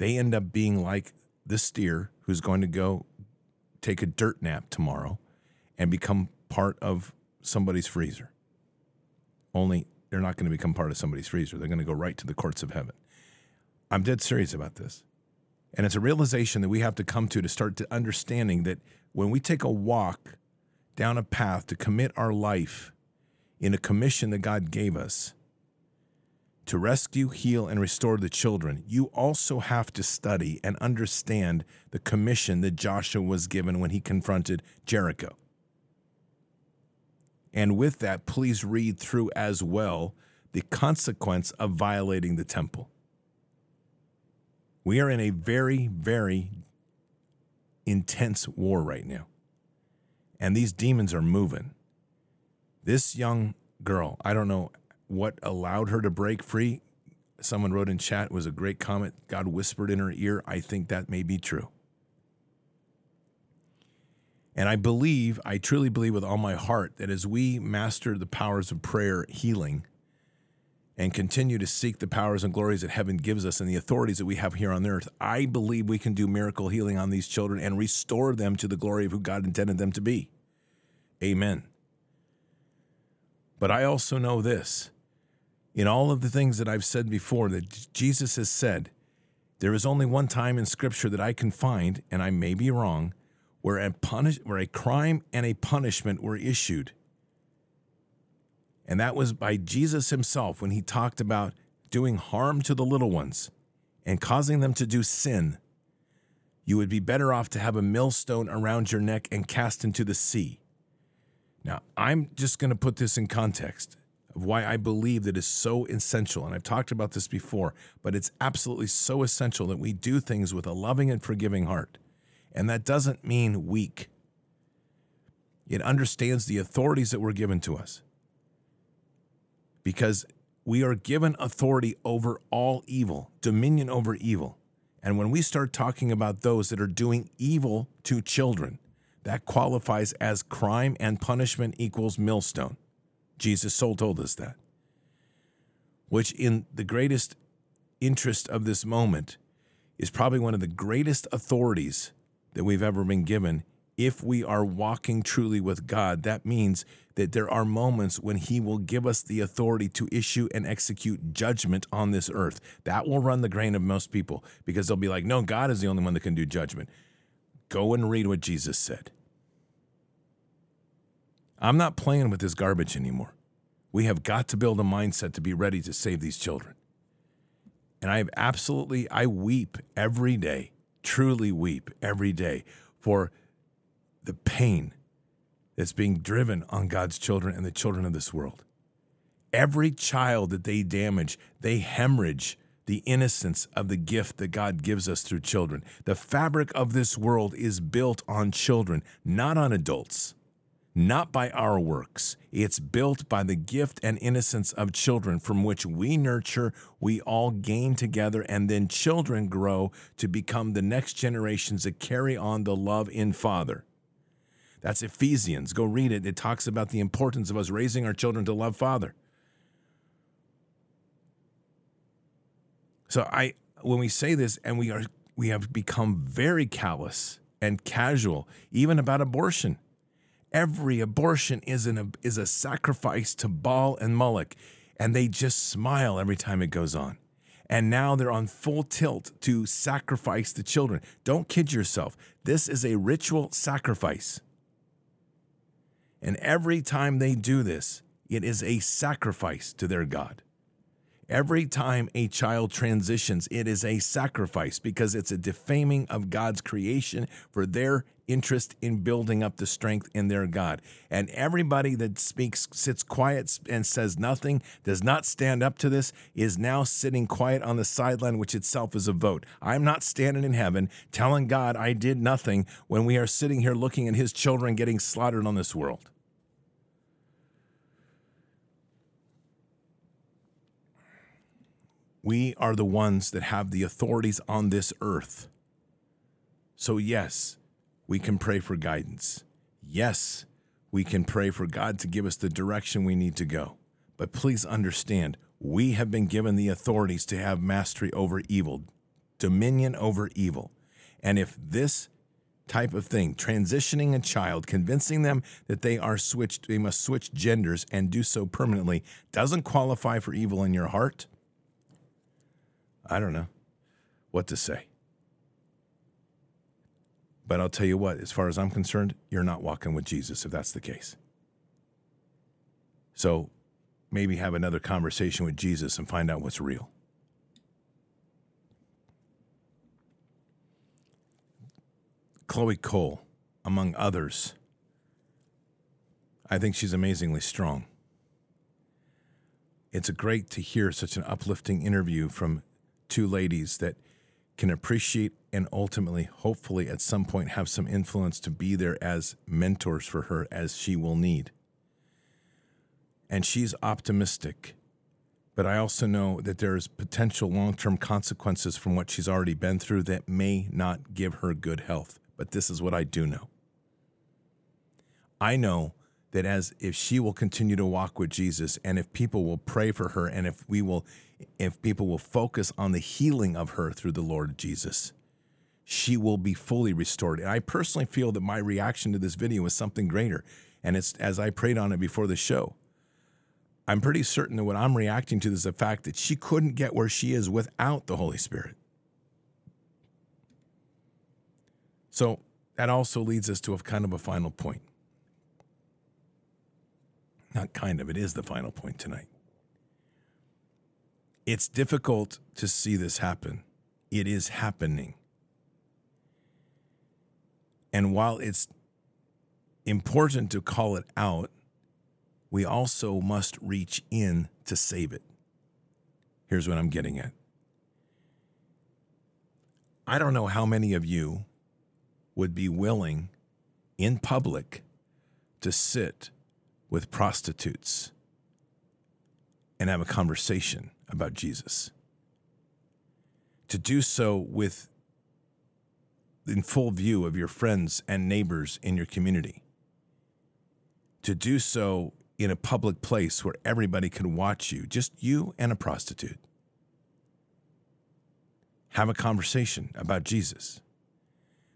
They end up being like the steer who's going to go take a dirt nap tomorrow and become part of somebody's freezer. Only they're not going to become part of somebody's freezer. They're going to go right to the courts of heaven. I'm dead serious about this. And it's a realization that we have to come to to start to understanding that when we take a walk down a path to commit our life in a commission that God gave us to rescue, heal, and restore the children, you also have to study and understand the commission that Joshua was given when he confronted Jericho. And with that, please read through as well the consequence of violating the temple. We are in a very, very intense war right now and these demons are moving. This young girl, I don't know what allowed her to break free. Someone wrote in chat, was a great comment. God whispered in her ear. I think that may be true. And I believe, I truly believe with all my heart that as we master the powers of prayer healing and continue to seek the powers and glories that heaven gives us and the authorities that we have here on earth, I believe we can do miracle healing on these children and restore them to the glory of who God intended them to be. Amen. But I also know this in all of the things that I've said before that Jesus has said, there is only one time in Scripture that I can find, and I may be wrong, where a, punish, where a crime and a punishment were issued. And that was by Jesus himself when he talked about doing harm to the little ones and causing them to do sin. You would be better off to have a millstone around your neck and cast into the sea. Now, I'm just going to put this in context of why I believe that is so essential. And I've talked about this before, but it's absolutely so essential that we do things with a loving and forgiving heart. And that doesn't mean weak, it understands the authorities that were given to us. Because we are given authority over all evil, dominion over evil. And when we start talking about those that are doing evil to children, that qualifies as crime and punishment equals millstone. Jesus so told us that. Which, in the greatest interest of this moment, is probably one of the greatest authorities that we've ever been given. If we are walking truly with God, that means that there are moments when He will give us the authority to issue and execute judgment on this earth. That will run the grain of most people because they'll be like, no, God is the only one that can do judgment. Go and read what Jesus said. I'm not playing with this garbage anymore. We have got to build a mindset to be ready to save these children. And I have absolutely, I weep every day, truly weep every day for the pain that's being driven on God's children and the children of this world. Every child that they damage, they hemorrhage the innocence of the gift that God gives us through children. The fabric of this world is built on children, not on adults not by our works. It's built by the gift and innocence of children from which we nurture, we all gain together, and then children grow to become the next generations that carry on the love in Father. That's Ephesians. Go read it. It talks about the importance of us raising our children to love Father. So I when we say this and we are we have become very callous and casual even about abortion every abortion is an is a sacrifice to Baal and Moloch, and they just smile every time it goes on. And now they're on full tilt to sacrifice the children. Don't kid yourself. This is a ritual sacrifice. And every time they do this, it is a sacrifice to their God. Every time a child transitions, it is a sacrifice because it's a defaming of God's creation for their interest in building up the strength in their God. And everybody that speaks, sits quiet and says nothing, does not stand up to this, is now sitting quiet on the sideline, which itself is a vote. I'm not standing in heaven telling God I did nothing when we are sitting here looking at his children getting slaughtered on this world. We are the ones that have the authorities on this earth. So, yes, we can pray for guidance. Yes, we can pray for God to give us the direction we need to go. But please understand, we have been given the authorities to have mastery over evil, dominion over evil. And if this type of thing, transitioning a child, convincing them that they are switched, they must switch genders and do so permanently, doesn't qualify for evil in your heart, I don't know what to say. But I'll tell you what, as far as I'm concerned, you're not walking with Jesus if that's the case. So maybe have another conversation with Jesus and find out what's real. Chloe Cole, among others, I think she's amazingly strong. It's great to hear such an uplifting interview from two ladies that can appreciate and ultimately, hopefully, at some point have some influence to be there as mentors for her as she will need. And she's optimistic. But I also know that there's potential long term consequences from what she's already been through that may not give her good health. But this is what I do know I know that as if she will continue to walk with Jesus and if people will pray for her and if we will if people will focus on the healing of her through the Lord Jesus, she will be fully restored. And I personally feel that my reaction to this video is something greater. And it's as I prayed on it before the show. I'm pretty certain that what I'm reacting to is the fact that she couldn't get where she is without the Holy Spirit. So that also leads us to a kind of a final point. Not kind of, it is the final point tonight. It's difficult to see this happen. It is happening. And while it's important to call it out, we also must reach in to save it. Here's what I'm getting at. I don't know how many of you would be willing in public to sit with prostitutes and have a conversation about Jesus. To do so with in full view of your friends and neighbors in your community. To do so in a public place where everybody can watch you, just you and a prostitute. Have a conversation about Jesus.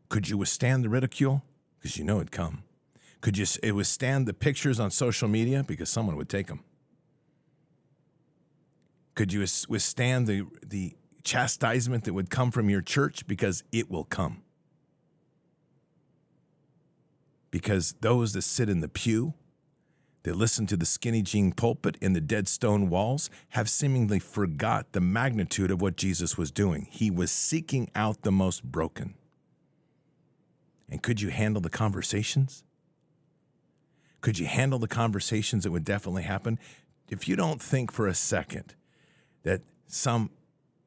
Could you withstand the ridicule? Because you know it'd come. Could you withstand the pictures on social media? Because someone would take them. Could you withstand the, the chastisement that would come from your church? Because it will come. Because those that sit in the pew, that listen to the skinny jean pulpit and the dead stone walls, have seemingly forgot the magnitude of what Jesus was doing. He was seeking out the most broken. And could you handle the conversations? Could you handle the conversations that would definitely happen? If you don't think for a second that some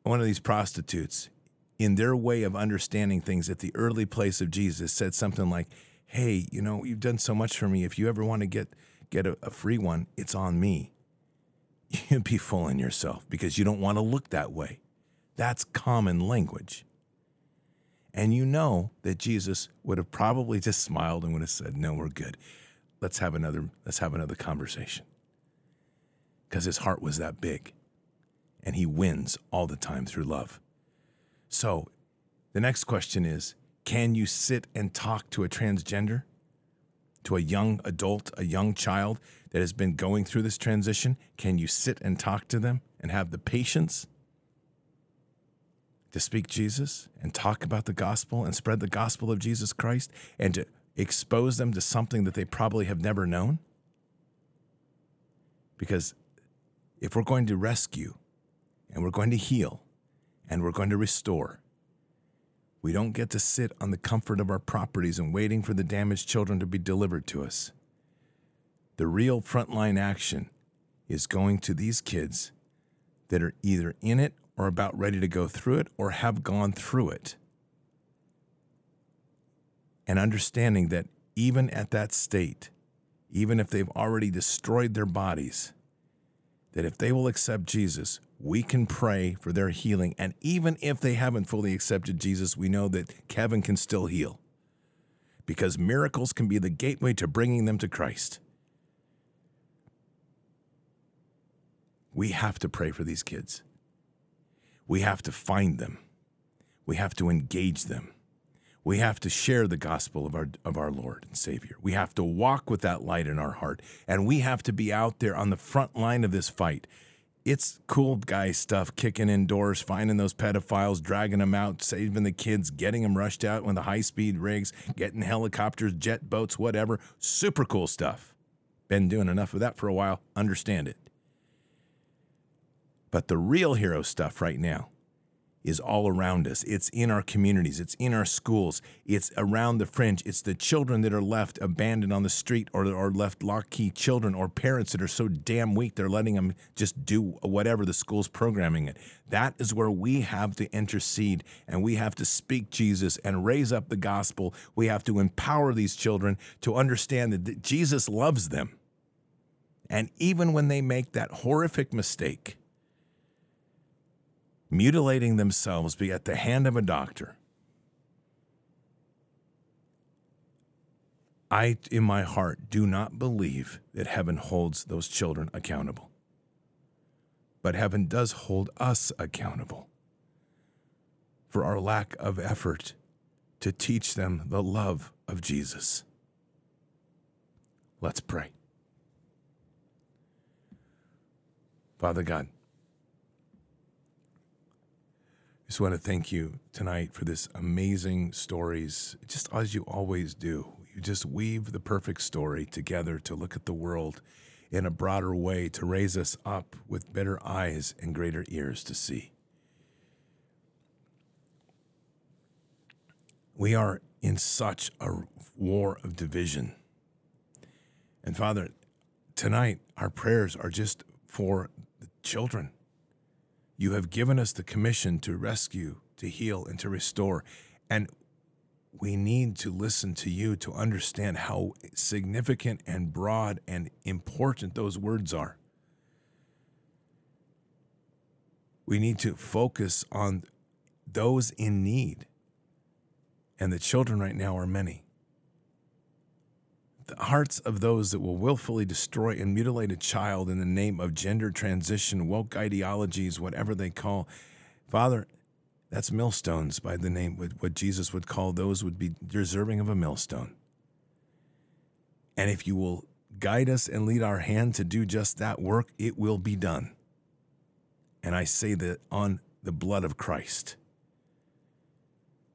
one of these prostitutes in their way of understanding things at the early place of Jesus said something like, "Hey, you know, you've done so much for me. If you ever want to get get a, a free one, it's on me." You'd be fooling yourself because you don't want to look that way. That's common language. And you know that Jesus would have probably just smiled and would have said, "No, we're good. Let's have another let's have another conversation." Cuz his heart was that big and he wins all the time through love. So, the next question is can you sit and talk to a transgender, to a young adult, a young child that has been going through this transition? Can you sit and talk to them and have the patience to speak Jesus and talk about the gospel and spread the gospel of Jesus Christ and to expose them to something that they probably have never known? Because if we're going to rescue and we're going to heal and we're going to restore. We don't get to sit on the comfort of our properties and waiting for the damaged children to be delivered to us. The real frontline action is going to these kids that are either in it or about ready to go through it or have gone through it. And understanding that even at that state, even if they've already destroyed their bodies, that if they will accept Jesus, we can pray for their healing. And even if they haven't fully accepted Jesus, we know that Kevin can still heal because miracles can be the gateway to bringing them to Christ. We have to pray for these kids. We have to find them. We have to engage them. We have to share the gospel of our, of our Lord and Savior. We have to walk with that light in our heart. And we have to be out there on the front line of this fight it's cool guy stuff, kicking indoors, finding those pedophiles, dragging them out, saving the kids, getting them rushed out with the high speed rigs, getting helicopters, jet boats, whatever. Super cool stuff. Been doing enough of that for a while. Understand it. But the real hero stuff right now is all around us. It's in our communities, it's in our schools, it's around the fringe. It's the children that are left abandoned on the street or are left lock key children or parents that are so damn weak they're letting them just do whatever the school's programming it. That is where we have to intercede and we have to speak Jesus and raise up the gospel. We have to empower these children to understand that Jesus loves them. And even when they make that horrific mistake, mutilating themselves be at the hand of a doctor. I, in my heart, do not believe that heaven holds those children accountable. But heaven does hold us accountable for our lack of effort to teach them the love of Jesus. Let's pray. Father God, I just want to thank you tonight for this amazing stories, just as you always do. You just weave the perfect story together to look at the world in a broader way, to raise us up with better eyes and greater ears to see. We are in such a war of division. And Father, tonight our prayers are just for the children. You have given us the commission to rescue, to heal, and to restore. And we need to listen to you to understand how significant and broad and important those words are. We need to focus on those in need. And the children right now are many. The hearts of those that will willfully destroy and mutilate a child in the name of gender transition, woke ideologies, whatever they call. Father, that's millstones by the name, what Jesus would call those would be deserving of a millstone. And if you will guide us and lead our hand to do just that work, it will be done. And I say that on the blood of Christ.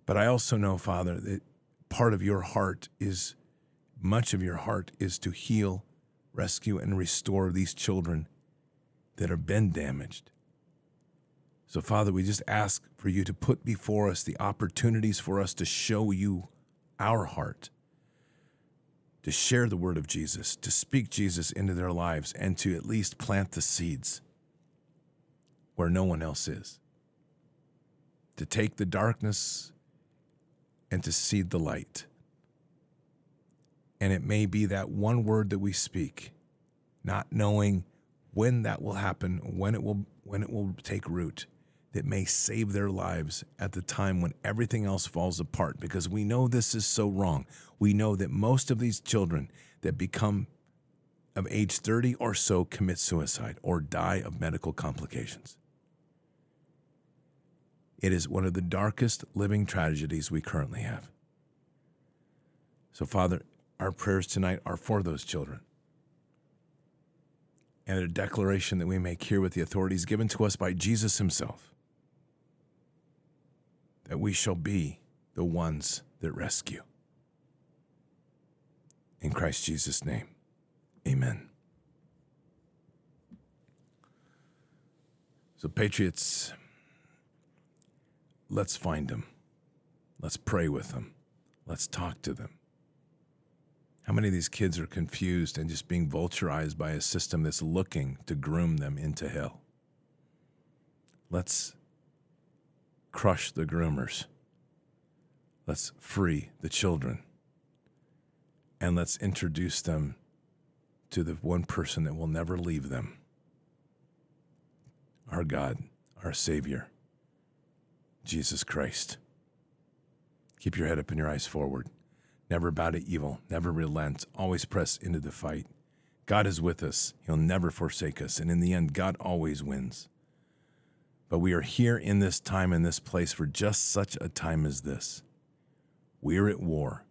But I also know, Father, that part of your heart is, much of your heart is to heal, rescue, and restore these children that have been damaged. So, Father, we just ask for you to put before us the opportunities for us to show you our heart, to share the word of Jesus, to speak Jesus into their lives, and to at least plant the seeds where no one else is, to take the darkness and to seed the light. And it may be that one word that we speak, not knowing when that will happen, when it will when it will take root, that may save their lives at the time when everything else falls apart because we know this is so wrong. We know that most of these children that become of age 30 or so commit suicide or die of medical complications. It is one of the darkest living tragedies we currently have. So, Father, our prayers tonight are for those children. And a declaration that we make here with the authorities given to us by Jesus Himself that we shall be the ones that rescue. In Christ Jesus' name, amen. So, Patriots, let's find them. Let's pray with them. Let's talk to them. How many of these kids are confused and just being vulturized by a system that's looking to groom them into hell? Let's crush the groomers. Let's free the children. And let's introduce them to the one person that will never leave them our God, our Savior, Jesus Christ. Keep your head up and your eyes forward. Never bow to evil, never relent, always press into the fight. God is with us, He'll never forsake us, and in the end, God always wins. But we are here in this time and this place for just such a time as this. We are at war,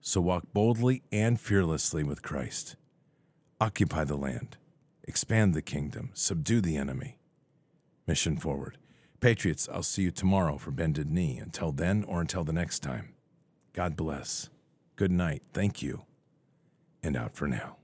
so walk boldly and fearlessly with Christ. Occupy the land, expand the kingdom, subdue the enemy. Mission forward. Patriots, I'll see you tomorrow for Bended Knee. Until then or until the next time, God bless. Good night. Thank you. And out for now.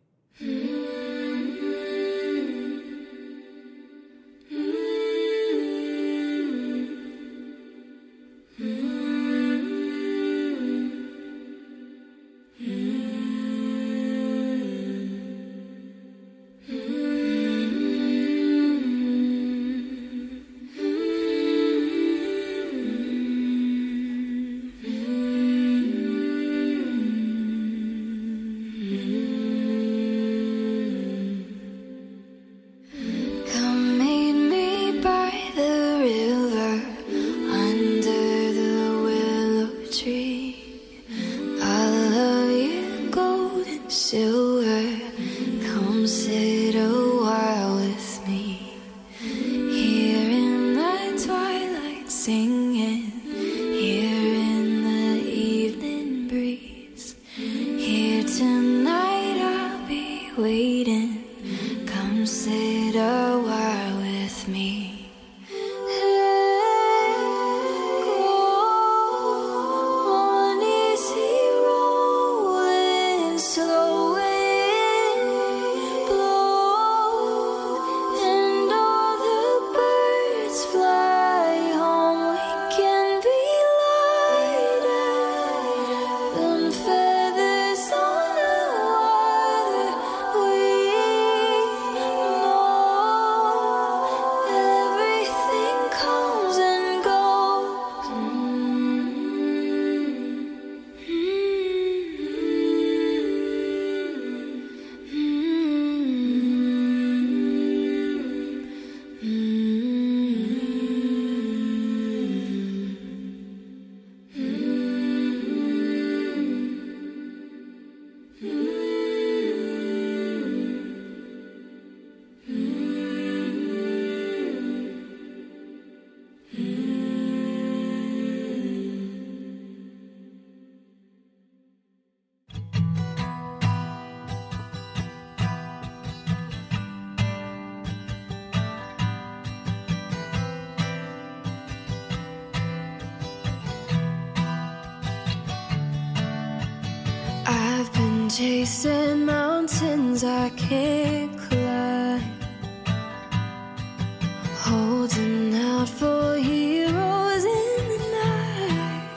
chasing mountains I can't climb. Holding out for heroes in the night.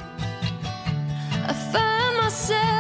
I find myself.